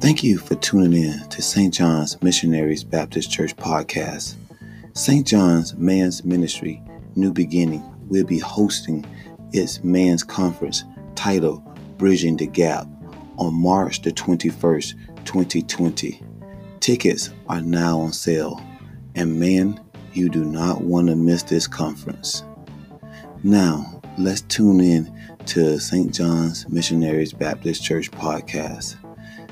Thank you for tuning in to St. John's Missionaries Baptist Church podcast. St. John's Man's Ministry New Beginning will be hosting its Man's Conference titled Bridging the Gap on March the 21st, 2020. Tickets are now on sale, and man, you do not want to miss this conference. Now, let's tune in to St. John's Missionaries Baptist Church podcast.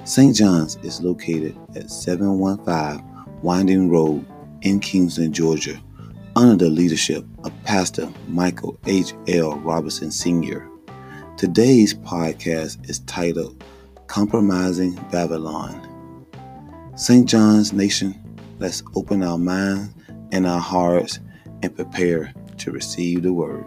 St. John's is located at 715 Winding Road in Kingston, Georgia, under the leadership of Pastor Michael H. L. Robinson Sr. Today's podcast is titled Compromising Babylon. St. John's Nation, let's open our minds and our hearts and prepare to receive the word.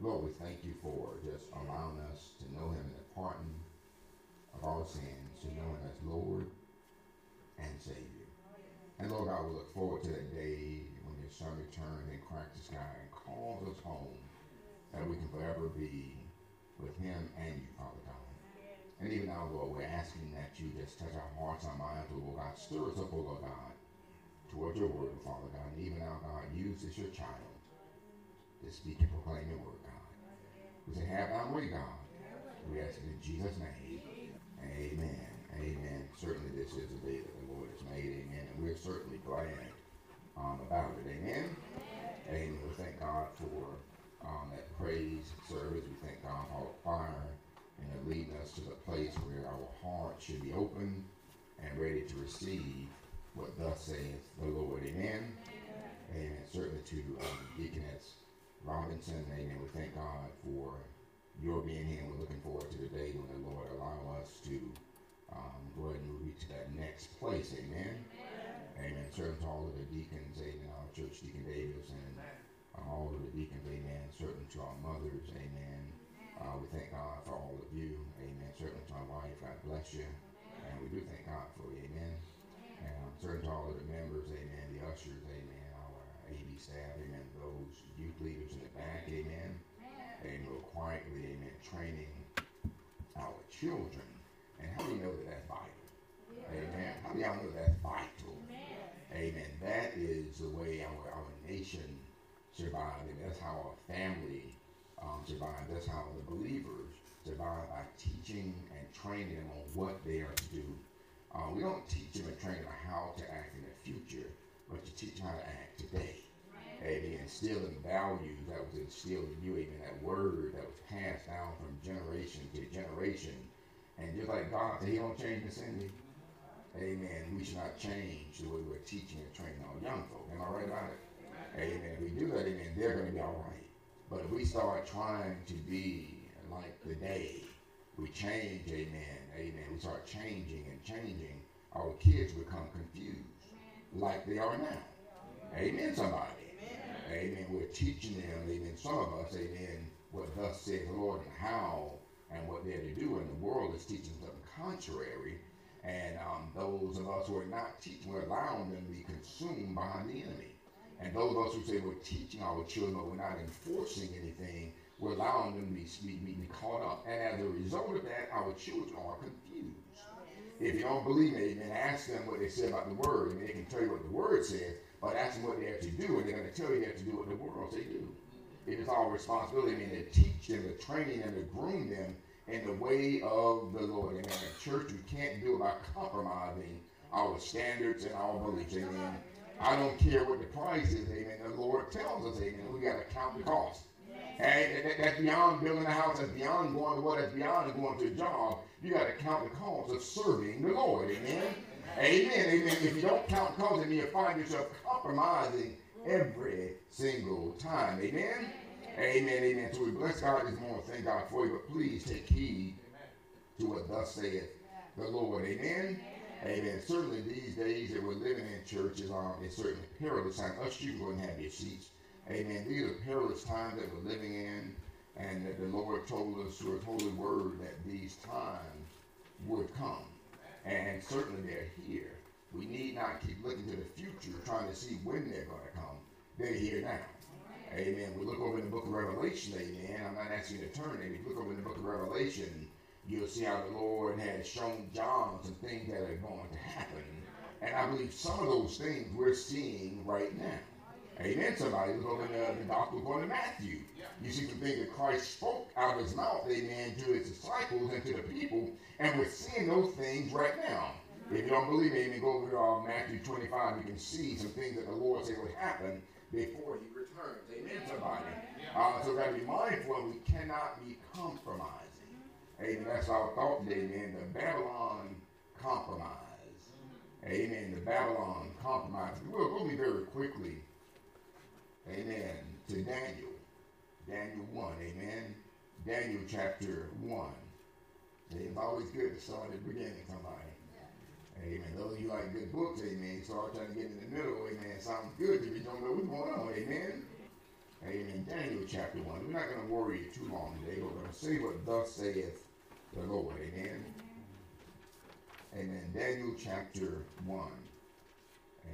Lord, we thank you for just allowing us to know him in the pardon of our sins, to know him as Lord and Savior. And Lord God, we look forward to that day when your son returns and cracks the sky and calls us home, that we can forever be with him and you, Father God. And even now, Lord, we're asking that you just touch our hearts, our minds, Lord God. Stir us up, Lord God, towards your word, Father God. And even now, God, use your child to speak and proclaim your word. God. We say, have our way, God. We ask in Jesus' name. Amen. Amen. Certainly this is the day that the Lord has made. Amen. And we're certainly glad um, about it. Amen. Amen. We thank God for um, that praise service. We thank God for the fire and leading us to the place where our heart should be open and ready to receive what thus saith the Lord. Amen. Amen. Certainly to um, Deaconess Robinson. Amen. We thank God for your being here. We're looking forward to the day when the Lord allow us to um, go ahead and to that next place. Amen. Amen. amen. Certain to all of the deacons, amen. Our church, Deacon Davis, and uh, all of the deacons, amen. Certain to our mothers, amen. Uh, we thank God for all of you, amen. Certainly to our wife, God bless you. And we do thank God for you, amen. Certain to all of the members, amen. The ushers, amen. Our AV staff, amen. Those youth leaders in the back, amen. Amen. Quietly, amen. Training our children. And how do you know that that's vital? Amen. How do y'all know that's vital? Amen. That is the way our, our nation survived. And that's how our family um, survived. That's how the believers survive by teaching and training them on what they are to do. Uh, we don't teach them and train them how to act in the future, but to teach how to act today amen, instilling values that was instilled in you, amen, that word that was passed down from generation to generation. And just like God said, He don't change the sin. Amen. We should not change the way we're teaching and training our young folk. Am I right about it? Amen. If we do that, amen, they're going to be all right. But if we start trying to be like the day, we change, amen, amen. We start changing and changing, our kids become confused like they are now. Amen, somebody. Amen. We're teaching them, amen, some of us, amen, what thus says the Lord and how and what they're to do. And the world is teaching something contrary. And um, those of us who are not teaching, we're allowing them to be consumed by the enemy. And those of us who say we're teaching our children, but we're not enforcing anything, we're allowing them to be, be, be caught up. And as a result of that, our children are confused. If you don't believe me, then ask them what they say about the word, and they can tell you what the word says but ask them what they have to do, and they're going to tell you they have to do what the world they do. It is our responsibility, I mean, to teach them, to train them, to groom them in the way of the Lord. Amen. In church, we can't do it by compromising our standards and our beliefs. Amen. I don't care what the price is. Amen. The Lord tells us, amen, we got to count the cost. And that's beyond building a house. That's beyond going to what? That's beyond going to a job. You got to count the cost of serving the Lord. Amen. Amen. Amen. If you don't count the cost, then you find yourself compromising every single time. Amen. Amen. Amen. So we bless God this morning. Thank God for you. But please take heed to what thus saith the Lord. Amen. Amen. Certainly these days that we're living in churches are um, it's certainly perilous time. Us you go and have your seats. Amen. These are perilous times that we're living in. And that the Lord told us through His holy word that these times would come. And certainly they're here. We need not keep looking to the future, trying to see when they're going to come. They're here now. Amen. We look over in the book of Revelation, amen. I'm not asking you to turn it. You look over in the book of Revelation, you'll see how the Lord has shown John some things that are going to happen. And I believe some of those things we're seeing right now. Amen. Somebody look over in the, the gospel going to Matthew. You see some things that Christ spoke out of his mouth, amen, to his disciples and to the people. And we're seeing those things right now. If you don't believe me, amen, go over to uh, Matthew 25. You can see some things that the Lord said would happen before he returns. Amen, somebody. Uh, so we got to be mindful and we cannot be compromising. Amen. That's our thought today, man. The Babylon compromise. Amen. The Babylon compromise. We'll go me very quickly. Amen. To Daniel. Daniel 1. Amen. Daniel chapter 1. It's always good to start at the beginning, somebody. Amen. Those of you like good books, amen. Start trying to get in the middle, amen. Sounds good if you don't know what's going on, amen. Amen. Daniel chapter 1. We're not going to worry too long today. We're going to say what thus saith the Lord, amen. Amen. Daniel chapter 1.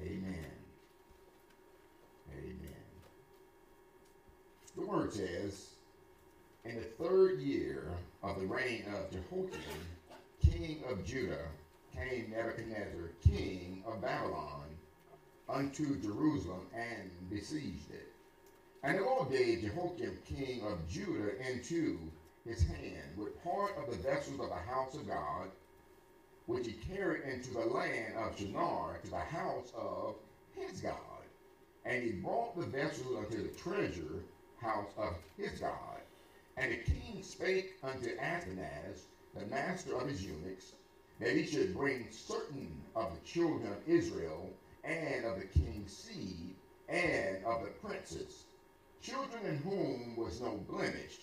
Amen. Amen. The word says, In the third year of the reign of Jehoiakim, king of Judah, came Nebuchadnezzar, king of Babylon, unto Jerusalem and besieged it. And the Lord gave Jehoiakim, king of Judah, into his hand with part of the vessels of the house of God, which he carried into the land of Shinar to the house of his God. And he brought the vessels unto the treasure house of his God. And the king spake unto Ashpenaz, the master of his eunuchs, that he should bring certain of the children of Israel and of the king's seed and of the princes, children in whom was no blemish,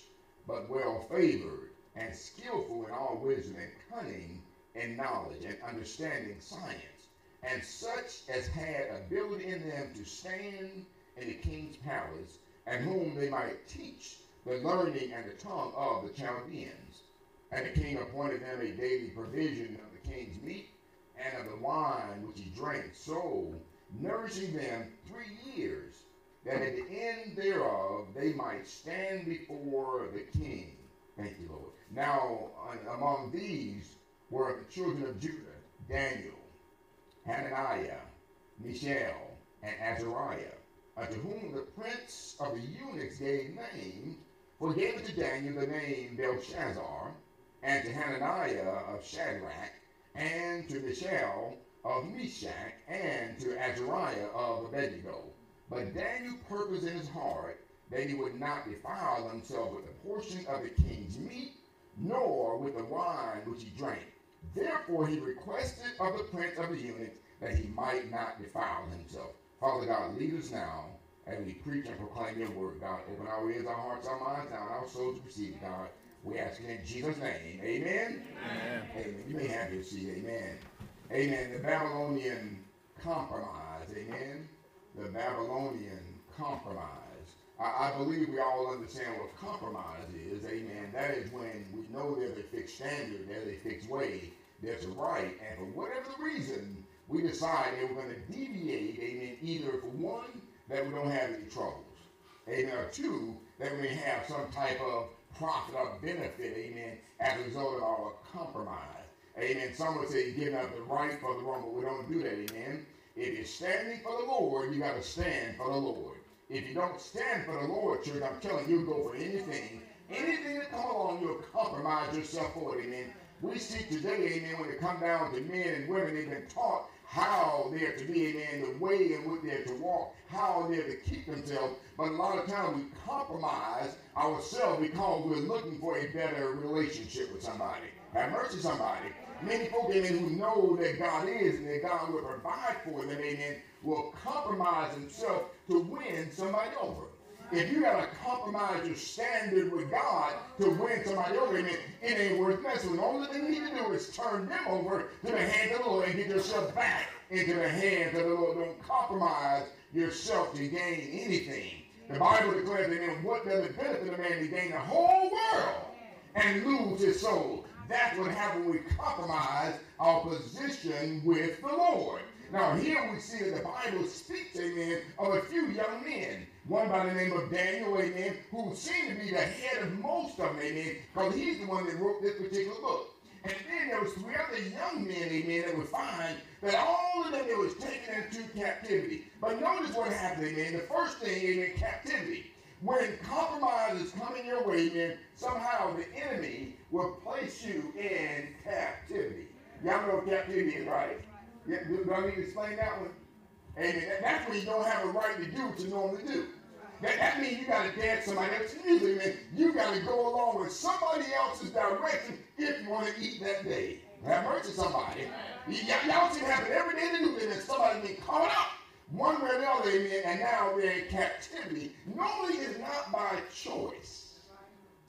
but well favored and skillful in all wisdom and cunning and knowledge and understanding science, and such as had ability in them to stand in the king's palace, and whom they might teach the learning and the tongue of the Chaldeans. And the king appointed them a daily provision of the king's meat and of the wine which he drank, so nourishing them three years, that at the end thereof they might stand before the king. Thank you, Lord. Now, among these were the children of Judah, Daniel, Hananiah, Mishael, and Azariah, unto whom the prince of the eunuchs gave name, for he gave to Daniel the name Belshazzar, and to Hananiah of Shadrach, and to Mishael of Meshach, and to Azariah of Abednego. But Daniel purposed in his heart that he would not defile himself with a portion of the king's meat, nor with the wine which he drank. Therefore he requested of the prince of the eunuchs that he might not defile himself. Father God, lead us now as we preach and proclaim your word, God. Open our ears, our hearts, our minds, and our souls to receive, God. We ask in Jesus' name. Amen. Amen. Amen. You may have your seat. Amen. Amen. The Babylonian compromise. Amen. The Babylonian compromise. I, I, believe we all understand what compromise is. Amen. That is when we know there's a fixed standard, there's a fixed way, there's a right, and for whatever the reason, we decide that we're going to deviate. Amen. Either for one, that we don't have any troubles. Amen. Or two, that we have some type of profit or benefit, amen, as a result of our compromise. Amen. Some would say giving up the right for the wrong, but we don't do that, amen. If you're standing for the Lord, you got to stand for the Lord. If you don't stand for the Lord, church, I'm telling you, go for anything. Anything that come along, you'll compromise yourself for it, amen. We see today, amen, when it come down to men and women, they've been taught how they're to be, amen, the way in which they're to walk, how they're to keep themselves. But a lot of times we compromise ourselves because we're looking for a better relationship with somebody. Have mercy, somebody. Many folk, amen, who know that God is and that God will provide for them, amen, will compromise themselves to win somebody over. If you got to compromise your standard with God to win somebody over, it, it ain't worth messing. The only thing you need to do is turn them over to the hand of the Lord and get yourself back into the hands of the Lord. Don't compromise yourself to gain anything. The Bible declares, that amen, what does it benefit a man to gain the whole world and lose his soul? That's what happens when we compromise our position with the Lord. Now, here we see that the Bible speaks, amen, of a few young men. One by the name of Daniel, amen, who seemed to be the head of most of them, amen, because he's the one that wrote this particular book. And then there was three other young men, amen, that would find that all of them that was taken into captivity. But notice what happened, amen. The first thing, amen, captivity. When compromise is coming your way, amen, somehow the enemy will place you in captivity. Y'all know captivity is, right? Yeah, do I need to explain that one? Amen. That's when you don't have a right to do what you normally do. That, that means you got to dance somebody else's music, man. You got to go along with somebody else's direction if you want to eat that day. Have mercy, somebody. Y'all see it happen every day in the news, and somebody been caught up one way or the other, amen, and now they're in captivity. Normally it's not by choice.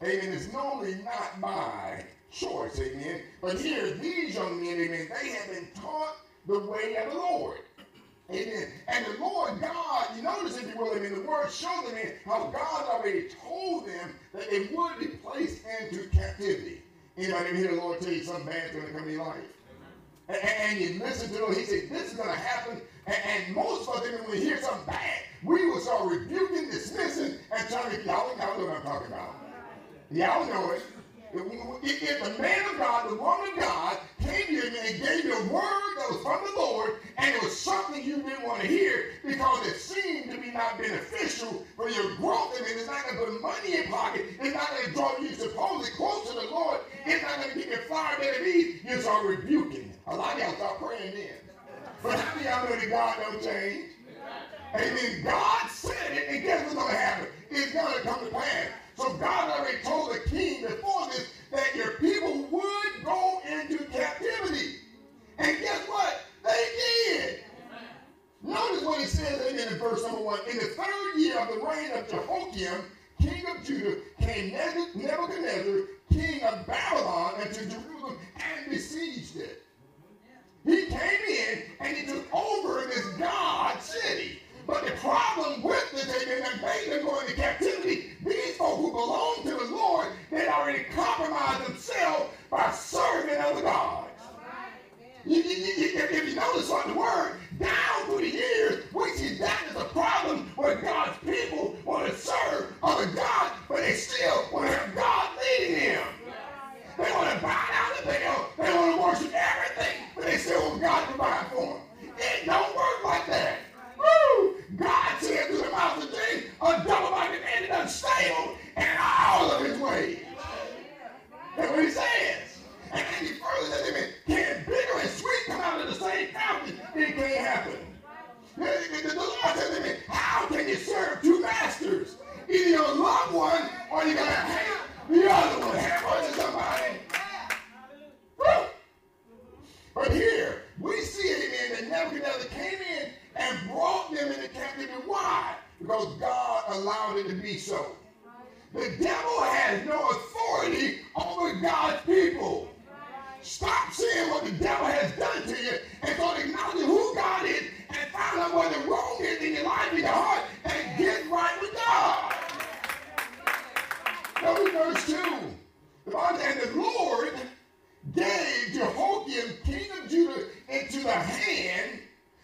Amen. It's normally not by choice, amen. But here, these young men, amen, they have been taught the way of the Lord. Amen. And the Lord God, you notice if you will, I mean, the word shows them how God already told them that they would be placed into captivity. Anybody ever hear the Lord tell you something bad's going to come in your life? And, and, you listen to him, he said, this is going to happen. And, and, most of us, when we hear something bad, we will start rebuking, dismissing, and trying to, y'all, y'all know what I'm talking about. Y'all know it. If, the man of God, the woman of God, came to you and gave you a word that was from the Lord, and it was something you didn't want to hear because it seemed to be not beneficial for your growth, I mean, it's not going to put money in pocket, it's not going to draw you supposedly close to the Lord, it's not going to keep you fired at ease, you start rebuking. A lot of y'all start praying then. But how many y'all know that God don't change? Amen. God said it, and guess what's going to happen? It's going to come to pass. So God already told the king before this that your people would go into captivity. And guess what? They did. Notice what he says in verse number one. In the third year of the reign of Jehoiakim, king of Judah, came Nebuchadnezzar, king of Babylon, into Jerusalem and besieged it. He came in and he took over this God city. But the problem with this, they are going to captivity. These folk who belong to the Lord, they already compromised themselves by serving other gods. You, you, you, if you notice on the word, down through the years, we see that is a problem where God's people want to serve other gods, but they still want to have God leading them. They want to bow down to Baal. They want to worship everything, but they still want God to provide for them. It don't work like that. A double-minded is unstable in all of his ways. That's what he says. And then he further says, amen, can bitter and sweet come out of the same fountain? It can't happen. The Lord says, amen, how can you serve two masters? Either you love one or you're going to hate the other one. Have mercy, somebody. Woo! But here, we see, amen, that Nebuchadnezzar came in and brought them into captivity. Why? Because God allowed it to be so. The devil has no authority over God's people. Stop seeing what the devil has done to you and start acknowledging who God is and find out what the wrong is in your life, in your heart, and get right with God. Notice verse 2. The says, the Lord gave Jehoiakim, king of Judah, into the hand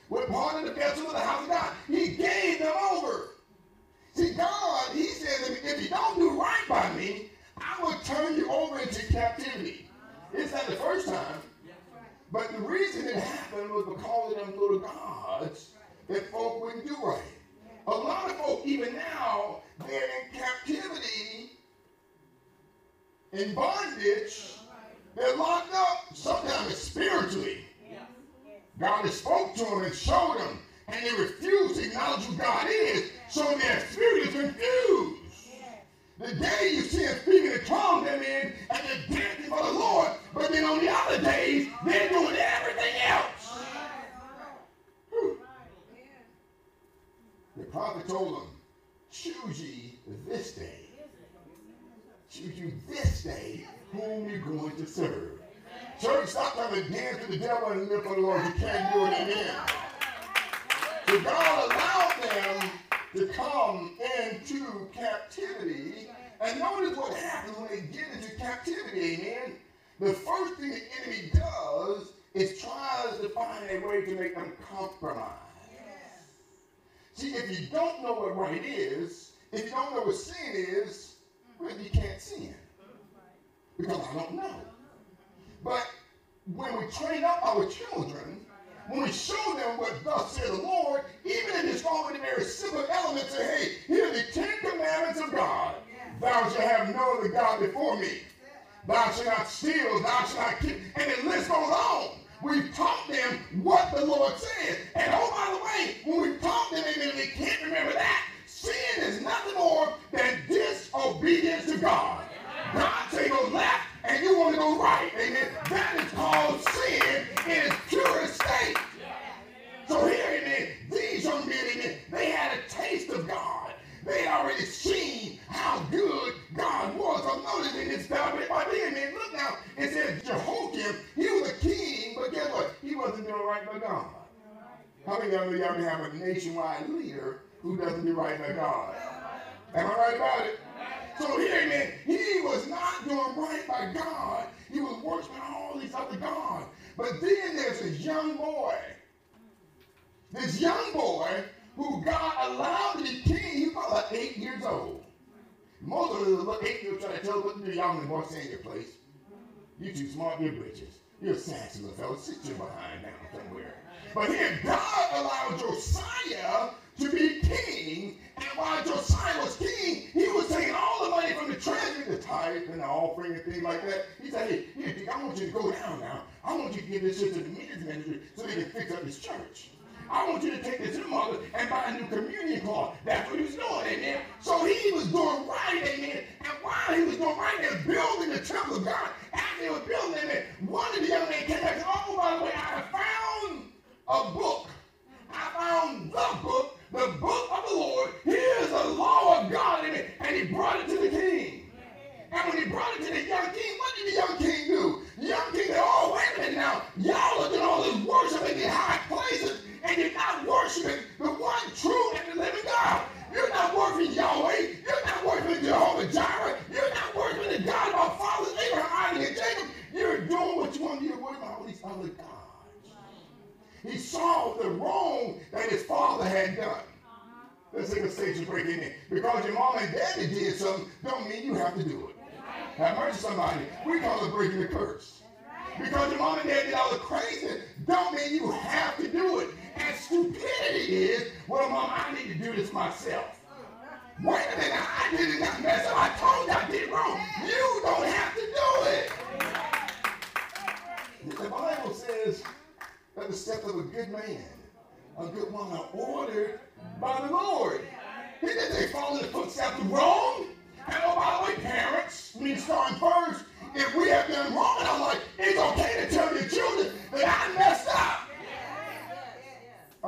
with part of the vessel of the house of God. He gave them over. God, he says, if, if you don't do right by me, I will turn you over into captivity. It's not the first time. But the reason it happened was because of them little gods that folk wouldn't do right. A lot of folk, even now, they're in captivity, in bondage. They're locked up, sometimes spiritually. God has spoke to them and showed them, and they refuse to acknowledge who God is, so their spirit is confused. The day you see them speaking in tongues, I mean, and they're dancing for the Lord, but then on the other days, they're doing everything else. The prophet told them, choose ye this day. Choose you this day whom you're going to serve. Church, stop trying to dance to the devil and live for the Lord. You can't do it again. So God allowed them to come into captivity. And notice what happens when they get into captivity, amen. The first thing the enemy does is tries to find a way to make them compromise. See, if you don't know what right is, if you don't know what sin is, well, you can't sin. Because I don't know. But when we train up our children, when we show them what thus said the Lord, even if it's only very simple elements, of, hey, here are the Ten Commandments of God. Thou shalt have no other God before me. Thou shalt not steal, thou shalt not kill. And the list goes on. We've taught them what the Lord said. And oh, by the way, when we taught them, amen, they can't remember that. Sin is nothing more than disobedience to God. God say go left and you want to go right. Amen. That is called sin in its purest state. So here, amen, these young men, amen, they had a taste of God. They had already seen how good God was. So notice in this Bible, amen, look now, it says Jehoiakim, he was a king, but guess what? He wasn't doing right by God. How many of y'all have a nationwide leader who doesn't do right by God? Am I right about it? So here, man, he was not doing right by God. He was worshiping all these other gods. But then there's this young boy. This young boy who God allowed to be king. He was about eight years old. Most of the little eight years try to tell what to do. Y'all boy stay in your place. You too smart, you're. You're a sassy little fellow. Sit your behind down somewhere. But here, God allowed Josiah to be king. And while Josiah was king, he was taking all the money from the treasury, the tithe and the offering and things like that. He said, hey, here, I want you to go down now. I want you to give this shit to the men's ministry so they can fix up this church. I want you to take this to the mother and buy a new communion cloth. That's what he was doing, amen. So he was doing right, amen. And while he was doing right, they building the temple of God. After they were building, amen, one of the young men came back and said, oh, by the way, I found a book.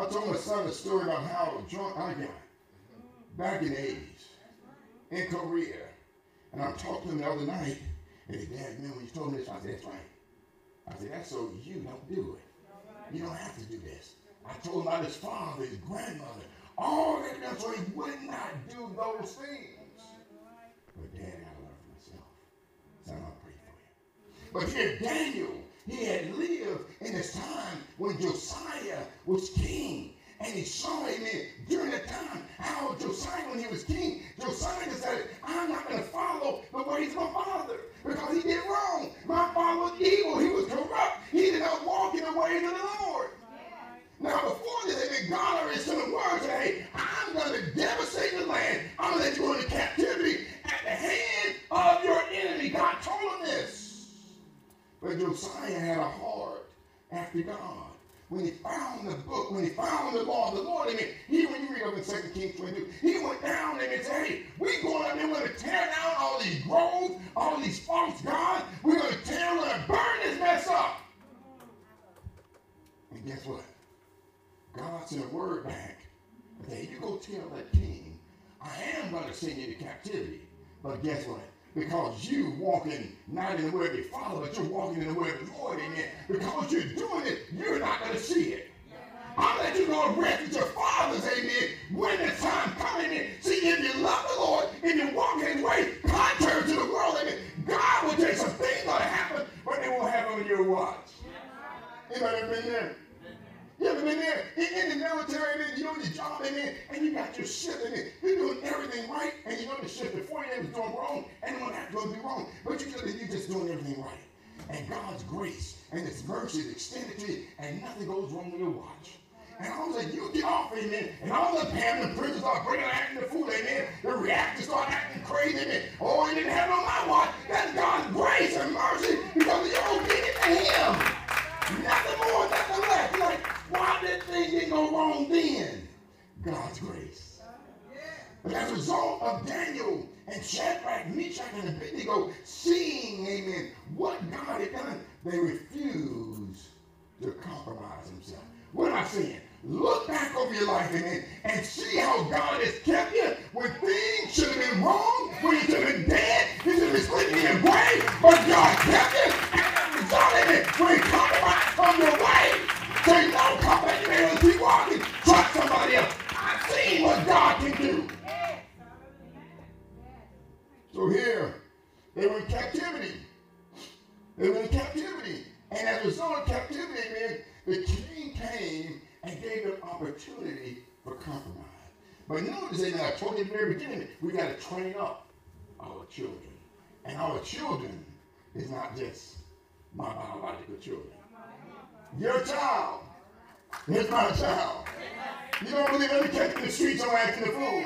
I told my son a story about how drunk I got back in the 80s in Korea. And I'm talking to him the other night, and his dad, man, when you told me this, I said, that's right. I said, that's so you don't do it. You don't have to do this. I told him about his father, his grandmother, all that done so he would not do those things. But Dad, I for myself. So I'm pray for you. But here, Daniel, he had lived in this time when Josiah was king. And he saw in during the time how Josiah, when he was king, Josiah decided, I'm not going to follow the ways of my father because he did wrong. My father was evil. He was corrupt. He did not walk in the ways of the Lord. Now, before this, they been God already sent a word hey, I'm going to devastate the land. I'm going to let you into captivity at the hand of your enemy. God. But Josiah had a heart after God when he found the book, when he found the law of the Lord, I mean, he, when you read up in 2 Kings 22, he went down and said, hey, we're going up there, we're going to tear down all these groves, all these false gods. We're going to tear, we're going to burn this mess up. And guess what? God sent a word back. Okay, you go tell that king, I am going to send you to captivity. But guess what? Because you walking not in the way of your father, but you're walking in the way of the Lord. Amen. Because you're doing it, you're not going to see it. I'll let you know rest with your fathers, amen. When the time coming in, See, if you love the Lord and you walk his way, contrary to the world, amen, God will take some things that happen, but they won't happen on your watch. Anybody been there? in there. In the military, man, you're on your job in there, and you got your shit in there. You're doing everything right, and you know the shit before you was doing wrong, and when that don't be wrong. But you you're just doing everything right. And God's grace and His mercy is extended to you, and nothing goes wrong with your watch. And all of a sudden, you get off, amen. And all of a sudden, the prisoners start bringing out the food, amen. The reactors start acting crazy, amen. Oh, I didn't have on my watch. That's God's grace and mercy because of your obedience to Him. Nothing more, nothing less. Like, why did things go wrong then? God's grace. But as a result of Daniel and Shadrach, Meshach, and Abednego seeing, amen, what God had done, they refused to compromise themselves. What am I saying? Look back over your life, amen, and see how God has kept you when things should have been wrong, when you should have been dead, you should have been sleeping in your grave, but God kept you. And as a result, amen, when you compromise from your way, say, no, compromise, you may keep walking, trust somebody else. I've seen what God can do. So here, they were in captivity. They were in captivity. And as a result of captivity, man, the king came and gave them opportunity for compromise. But notice that I told you the very beginning, we got to train up our children. And our children is not just my biological children. Your child is my child. You don't believe every kid in the streets are acting the fool.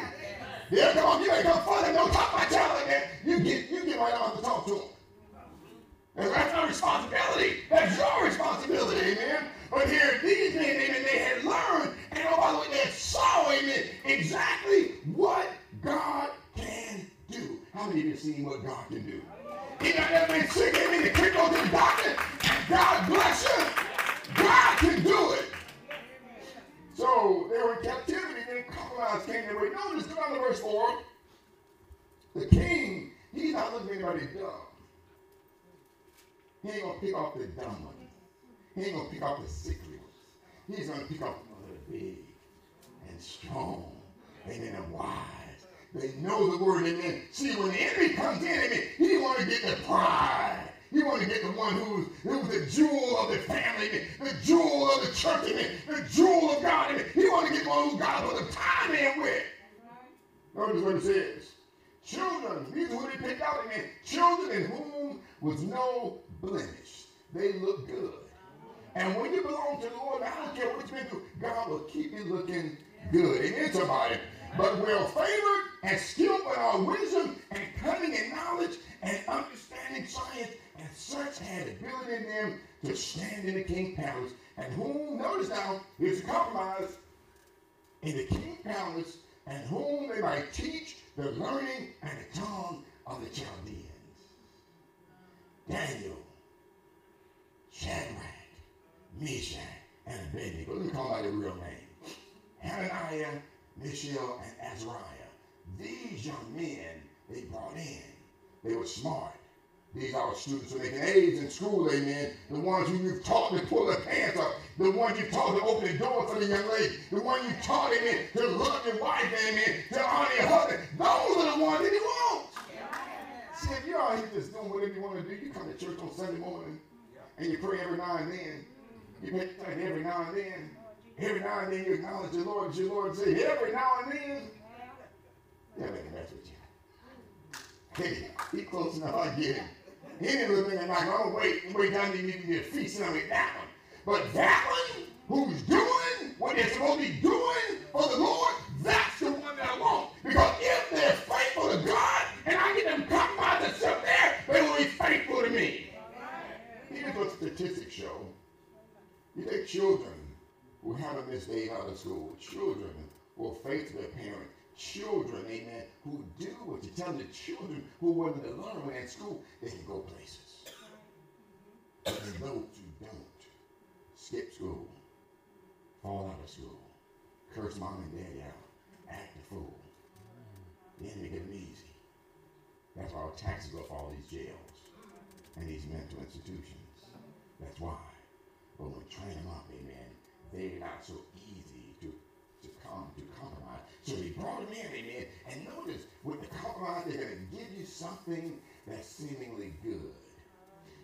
Yeah, come on, you ain't come fun and don't talk my child like. You get you get right on to talk to him. And that's my responsibility. That's your responsibility, amen. But here, these men, amen, they had learned, and oh, by the way, they saw, amen, exactly what God can do. How many of you seen what God can do? He not ever been sick, amen, to kick over to the doctor. God bless you. God can do it. So they were in captivity, then compromise came their way. Notice, go down to verse 4. The king, he's not looking at anybody dumb. He ain't gonna pick up the dumb ones. He ain't gonna pick up the sickly ones. He's pick the ones that are big and strong, amen, and wise. They know the word, amen. See, when the enemy comes in, amen, he want to get the pride. He want to get the one who's, who's the jewel of the family, amen, the jewel of the church, amen, the jewel of God. Amen. He want to get the one who God put the time in with. Notice what it says. Children, these are who they picked out, amen. Children in whom was no blemish. They look good. And when you belong to the Lord, I don't care what you've been through, God will keep you looking good. Amen, somebody. But well favored and skilled in all wisdom and cunning and knowledge and understanding science, and such had ability in them to stand in the king's palace. And whom, notice now, here's a compromise, in the king's palace, and whom they might teach the learning and the tongue of the Chaldeans. Daniel, Meshach, and Abednego. Let me call out their real name. Hananiah, Mishael, and Azariah. These young men they brought in. They were smart. These are students who making A's in school, amen. The ones who you've taught to pull their pants up. The ones you've taught to open the door for the young lady. The one you taught, amen, to love your wife, amen, to honor your husband. Those are the ones that he wants. See, if you're out here just doing whatever you want to do, you come to church on Sunday morning and you pray every now and then. You make every now and then. Every now and then you acknowledge your Lord your Lord and say, every now and then. Yeah, make a mess with you. Hey, he close enough, I get him. He didn't look at like, oh, wait, wait you need to be a feast on with that one. But that one, who's doing what they're supposed to be doing for the Lord, that's the one that I want. Because if they're faithful to God and I get them compromised and stuff there, they will be faithful to me. Here's what statistics show. You take children who haven't missed day out of school, children who are faithful to their parents, children, amen, who do what you tell the children who want to learn when in school, they can go places. But those who don't, skip school, fall out of school, curse mom and daddy out, act a fool, then they get them easy. That's why our taxes go for all these jails and these mental institutions. That's why. But when them up, amen, they're not so easy to, to come to compromise. So he brought them in, amen. And notice, with the compromise, they're going to give you something that's seemingly good.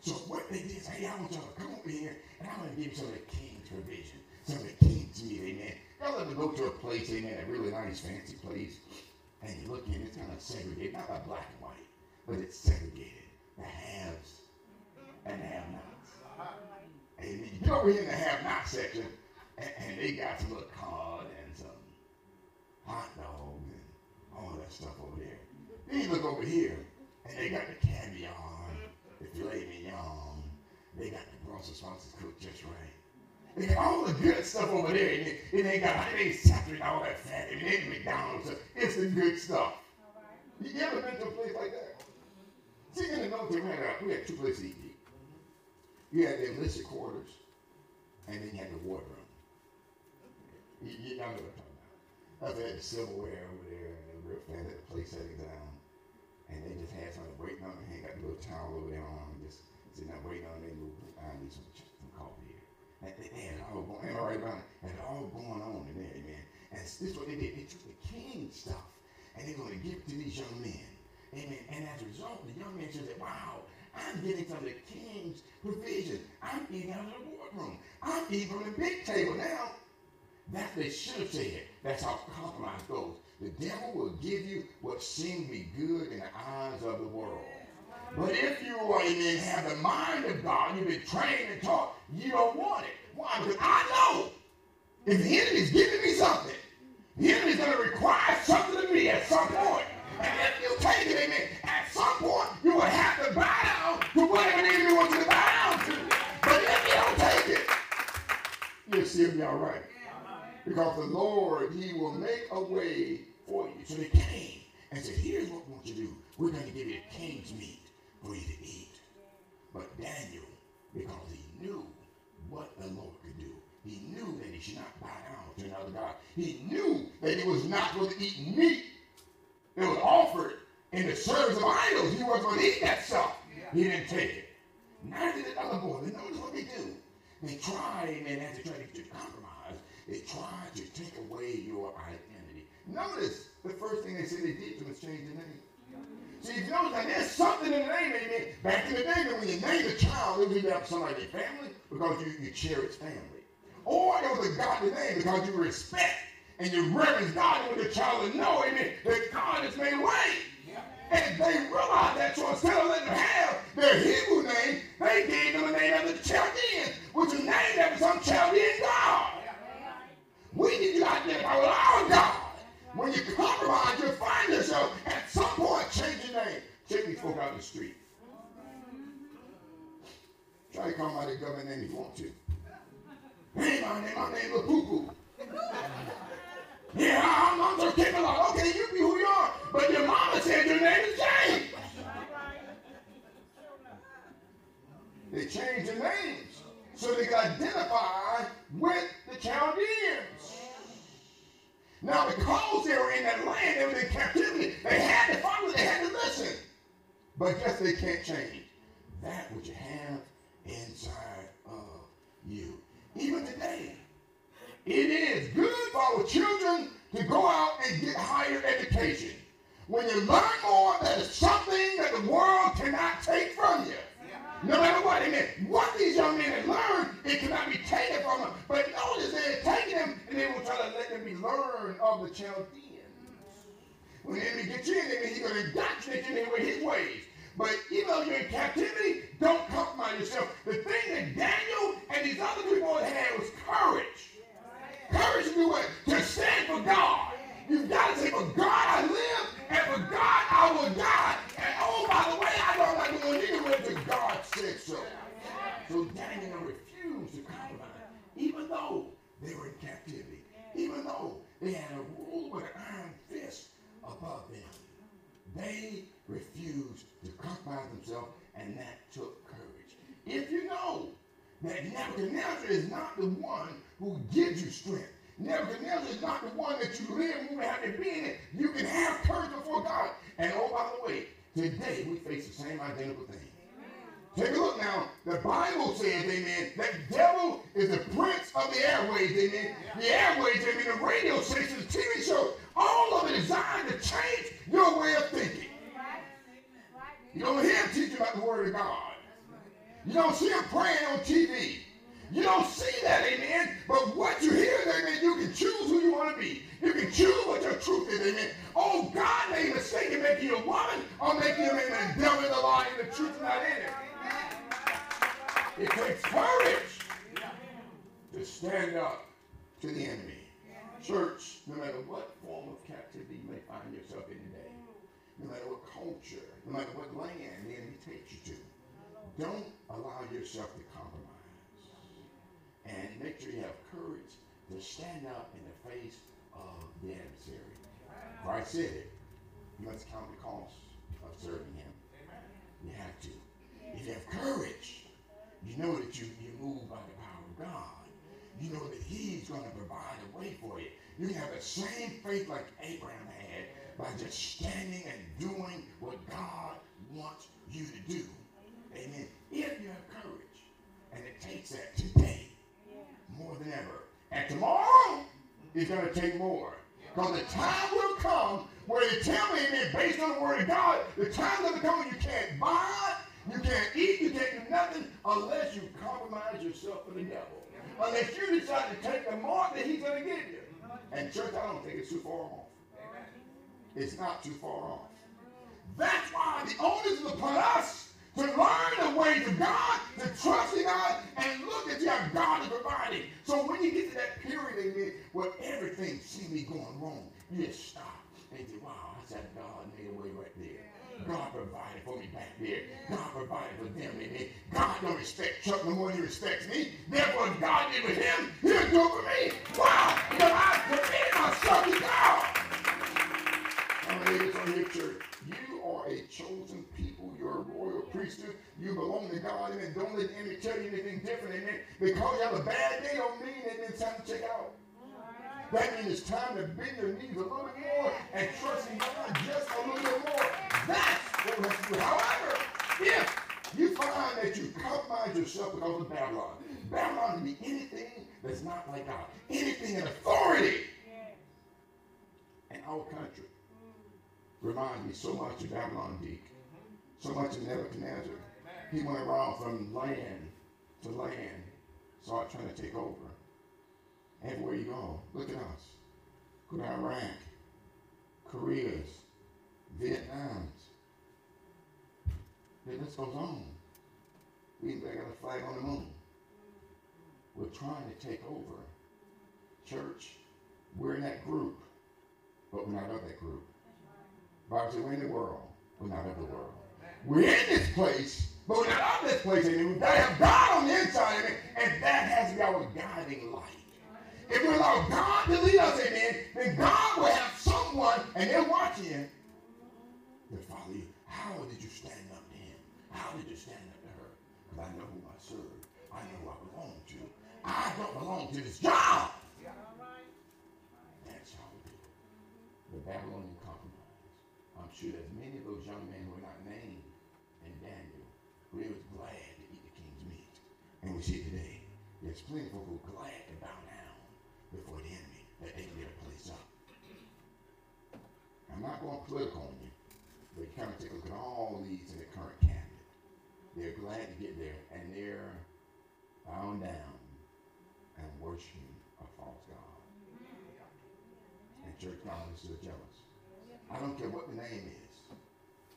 So what they did is, hey, I want y'all to come over here, and I'm going to give you some of the king's provision, some of the king's meat, amen. Y'all ever go to a place, amen, a really nice, fancy place, and you look in, it's kind of segregated, not by black and white, but it's segregated. The haves and the have-nots. Amen. You over here in the have-not section, and, and, they got some little cod and some hot dogs and all that stuff over there. Then you look over here, and they got the caviar, the filet mignon, they got the Brussels sprouts cooked just right. They got all the good stuff over there, and they, and they got they ain't saturated all that fat. I mean, they McDonald's. It's the good stuff. You ever been to a place like that? See, in the had, we had two places to eat. You had the enlisted quarters, and then you had the wardroom. You, you know what I'm talking about. Had the silverware over there, and they were real fancy, the place setting down. And they just had something waiting on them. They got the little towel over on them, just sitting there waiting on them. They move, I need some, some coffee here. And they, had it all going, all right had it all going on in there, man. And this is what they did. They took the king stuff, and they're going to give it to these young men. Amen. And as a result, the young men said, wow, I'm getting of the king's provision. I'm eating out of the boardroom. I'm eating from the big table now. That they should have said. That's how compromise goes. The devil will give you what seems to be good in the eyes of the world. But if you amen, have the mind of God, you've been trained and taught, you don't want it. Why? Because I know if the enemy's giving me something, the enemy's going to require something of me at some point. And if you take it, amen, at some point you will have to bow the enemy wants you to bow to. But if you don't take it, you'll be all right. Because the Lord, He will make a way for you. So they came and said, Here's what we want you to do. We're going to give you king's meat for you to eat. But Daniel, because he knew what the Lord could do, he knew that he should not bow down to another God. He knew that he was not going to eat meat that was offered in the service of idols. He wasn't going to eat that stuff. He didn't take it. Neither did the other boy. They notice what they do. They try, as they try to compromise, they try to take away your identity. Notice the first thing they said they did to was change the name. See, if you notice that there's something in the name, amen. Back in the day, when you named a child, it was either somebody in your family because you, you cherish family. Or it was a godly name because you respect and you reverence God with the child and know, amen, that God has made way. And they realized that, instead of letting them have their Hebrew name, they gave them a name of the Chaldean, which is named after some Chaldean God. We need to identify with our God. When you compromise, you'll find yourself at some point changing your name. Check these folk out the street. Try to call my government name if you want to. Hey, my name, my name is Poo. Yeah, I'm, I'm just kicking along. Okay, you be They changed the names so they could identify with the Chaldeans. Now, because they were in that land, they were in captivity, they had to follow, they had to listen. But guess they can't change that which you have inside of you. Even today, it is good for our children to go out and get higher education. When you learn more, that is something that the world cannot take from you. No matter what, amen. What these young men have learned, it cannot be taken from them. But notice they're taking them and they will try to let them be learned of the Chaldeans. When the enemy gets in, amen, he's going to indoctrinate you with his ways. But even though you're in captivity, don't compromise yourself. The thing that Daniel and these other people had was courage. Courage to do what? To stand for God. You've got to say, for God I live, and for God I will die. And oh, by the way, I'm not going anywhere until God said so. So Daniel refused to compromise, even though they were in captivity, even though they had a rule with an iron fist above them. They refused to compromise themselves, and that took courage. If you know that Nebuchadnezzar is not the one who gives you strength, Nebuchadnezzar is not the one that you live, and have your be in. You can have courage before God. And oh, by the way, today we face the same identical thing. Take a look now. The Bible says, amen, that devil is the prince of the airways, amen. The airways, amen, the radio stations, TV shows, all of it designed to change your way of thinking. You don't hear him teach about the Word of God. You don't see him praying on TV. You don't see that, amen. But what you hear, amen, you can choose who you want to be. You can choose what your truth is, amen. Oh, God made a mistake in making you a woman or making you, amen, the devil is a lie and the truth is not in it. It takes courage to stand up to the enemy. Church, no matter what form of captivity you may find yourself in today, no matter what culture, no matter what land the enemy takes you to, don't allow yourself to compromise and make sure you have courage to stand up in the face of the adversary. Christ said it. You must count the cost of serving him. You have to. If you have courage, you know that you, you move by the power of God. You know that he's going to provide a way for you. You can have the same faith like Abraham had by just standing and doing what God wants you to do. Amen. If you have courage, and it takes that today more than ever. And tomorrow is going to take more. Because the time will come where you tell me, amen, based on the word of God, the time going to come when you can't buy, you can't eat, you can't do nothing unless you compromise yourself for the devil. Unless you decide to take the mark that he's going to give you. And church, I don't think it's too far off. It's not too far off. That's why the onus is upon us to learn the ways of God, to trust in God, and look at how God is providing. So when you get to that period in where everything seems to be going wrong, you just stop and say, wow, I said God made a way right there. God provided for me back there. God provided for them. Amen. God don't respect Chuck no more than he respects me. Therefore, God did with him, he'll do for me. Wow! Because you have a bad day don't mean that it's time to check out. That means it's time to bend your knees a little bit more and trust in God just a little bit more. That's what we have to do. However, if you find that you compromise yourself because of Babylon, Babylon can be anything that's not like God, anything in authority in our country reminds me so much of Babylon Deek, so much of Nebuchadnezzar. He went around from land to land, started trying to take over. Everywhere you go, look at us. Go to Iraq, Korea's, Vietnam's. The list goes on. We got a flag on the moon. We're trying to take over. Church, we're in that group, but we're not of that group. Bible says we're in the world, we're not of the world. We're in this place, but we're not of this place anymore. We've got to have God on the inside it, and that has to be our guiding light. If we allow God to lead us, amen, then God will have someone, and they're watching to follow you. How did you stand up to him? How did you stand up to her? Because I know who I serve. I know who I belong to. I don't belong to this job. That's how we do it. The Babylonian compromise. I'm sure there's many of those young men who are not named in Daniel who they was glad to eat the king's meat. And we see today, there's plenty of people who are glad to bow down before the enemy that they a place up. I'm not going political on you, but you kind of take a look at all these in the current cabinet. They're glad to get there, and they're bowing down and worshiping a false God. And church is still jealous. I don't care what the name is.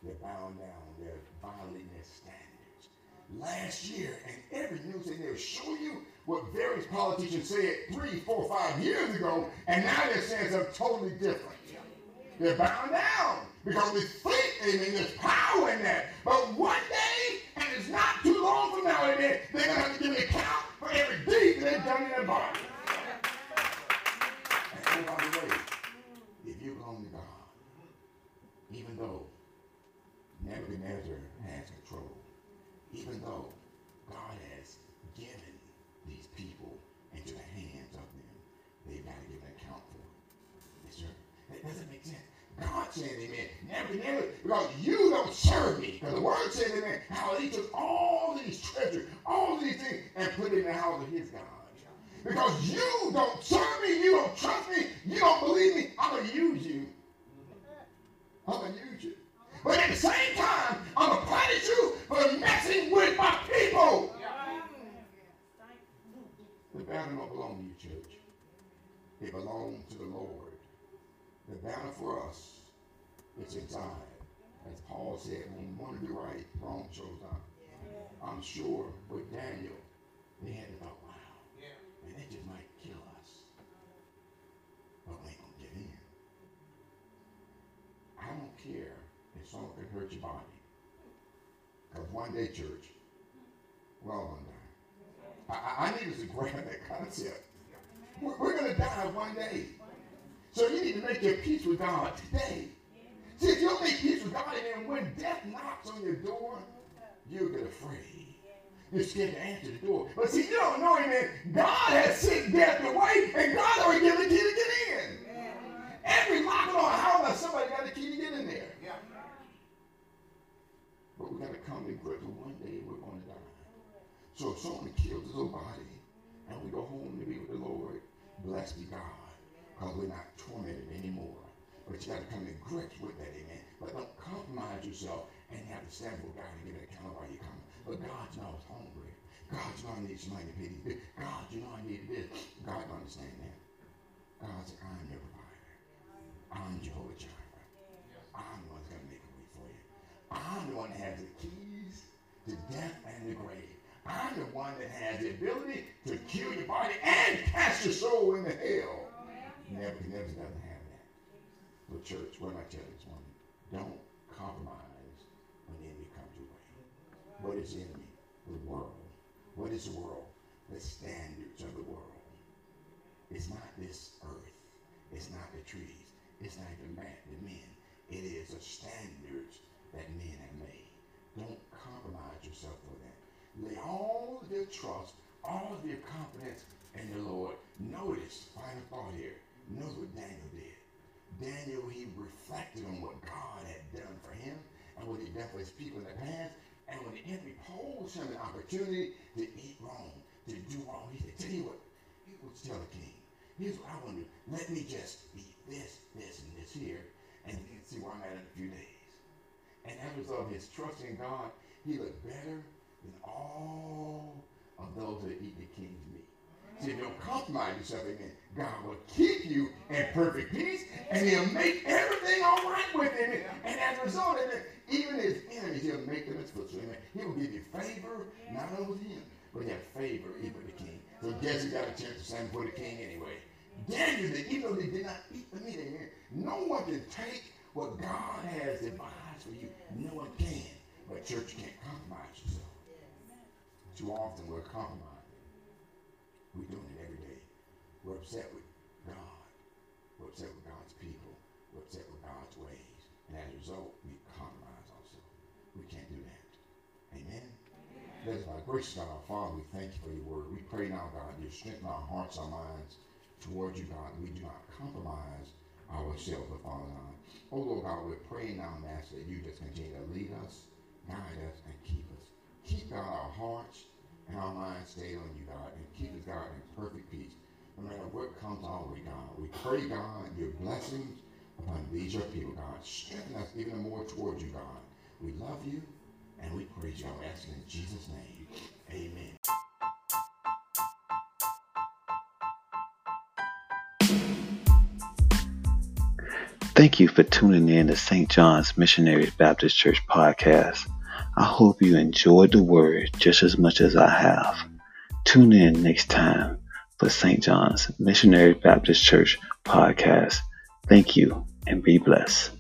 They're bowing down. They're violating their standards. Last year, and every news they'll show you what various politicians said three, four, five years ago, and now their saying something totally different. They're bowing down because we think, amen, there's power in that. But one day, and it's not too long from now, amen, they're going to have to give an account for every deed that they've done in their body. And oh, by the way, if you belong to God, even though Nebuchadnezzar has control, even though God has given these people into the hands of them, they've got to give an account for it. Yes, sir. That doesn't make sense. God said, amen, Nebuchadnezzar, because you don't serve me. Because the word says, amen, how he took all these treasures, all these things, and put it in the house of his God. Because you don't serve me, you don't trust me, you don't believe me, I'm going to use you. I'm going to use you. But at the same time, I'm going to punish you for messing with my people. guts inside. As Paul said, when we want to do right, wrong shows up. I'm sure with Daniel, they had to thought, wow, and it just might kill us. But we ain't gonna give in. I don't care if someone can hurt your body. Because one day, church, we're all gonna die. I, I need us to grab that concept. We're, we're gonna die one day. So you need to make your peace with God today. See, if you don't make peace with God, and when death knocks on your door, you get afraid. You're scared to answer the door. But see, you don't know, amen. God has sent death away, and God already given the key to get in. Every lock on a house, somebody got the key to get in there. But we got to come to grips with one day we're going to die. So if someone kills his little body, we go home to be with the Lord, blessed be God because we're not tormented anymore. But you got to come to grips with that, amen. But don't compromise yourself and have to stand with God and give an account of why you come. But God, you know hungry. God, you know I need some money to pay. God, you know I need this. God don't understand that. God said, I'm your provider. I'm Jehovah Jireh. I'm the one that's going to make a way for you. I'm the one that has the keys to death and the grave. I'm the one that has the ability to kill your body and cast your soul into hell. Nebuchadnezzar doesn't have that. The church, what am I telling this morning? Don't compromise when the enemy comes your way. What is the enemy? The world. What is the world? The standards of the world. It's not this earth. It's not the trees. It's not the man, the men. It is the standards that men have made. Don't compromise yourself for that. Lay all your trust, all of your confidence in the Lord. Notice, final thought here. Notice what Daniel did. Daniel, he reflected on what God had done for him and what he done for his people in the past. And when the enemy posed him an opportunity to eat wrong, to do wrong, he said, tell you what, he would tell the king, here's what I want to do. Let me just eat this, this, and this here, and you can see where I'm at in a few days. And as a result of his trust in God, he looked better than all of those that eat the king's meat. See, don't compromise yourself, amen. God will keep you in perfect peace, and he'll make everything all right with him. And as a result, amen, even his enemies, he'll make them his footstool. Amen. He will give you favor, not only with him, but he have favor even with the king. So guess he got a chance to stand before the king anyway. Daniel even though they did not eat the meat, amen, no one can take what God has devised for you. No one can. But church, can't compromise. Too often we're compromising. We're doing it every day. We're upset with God. We're upset with God's people. We're upset with God's ways. And as a result, we compromise ourselves. We can't do that. Amen? Let us, by gracious God, our Father, we thank you for your word. We pray now, God, you strengthen our hearts, our minds towards you, God. We do not compromise ourselves, but Father God. Oh, Lord God, we're praying now, Master, that you just continue to lead us, guide us, and keep us. Keep, God, our hearts and our minds stayed on you, God, and keep us, God, in perfect peace. No matter what comes our way, God, we pray, God, your blessings upon these your people, God. Strengthen us even more towards you, God. We love you, and we praise you. I'm asking in Jesus' name. Amen. Thank you for tuning in to St. John's Missionary Baptist Church podcast. I hope you enjoyed the word just as much as I have. Tune in next time for St. John's Missionary Baptist Church podcast. Thank you and be blessed.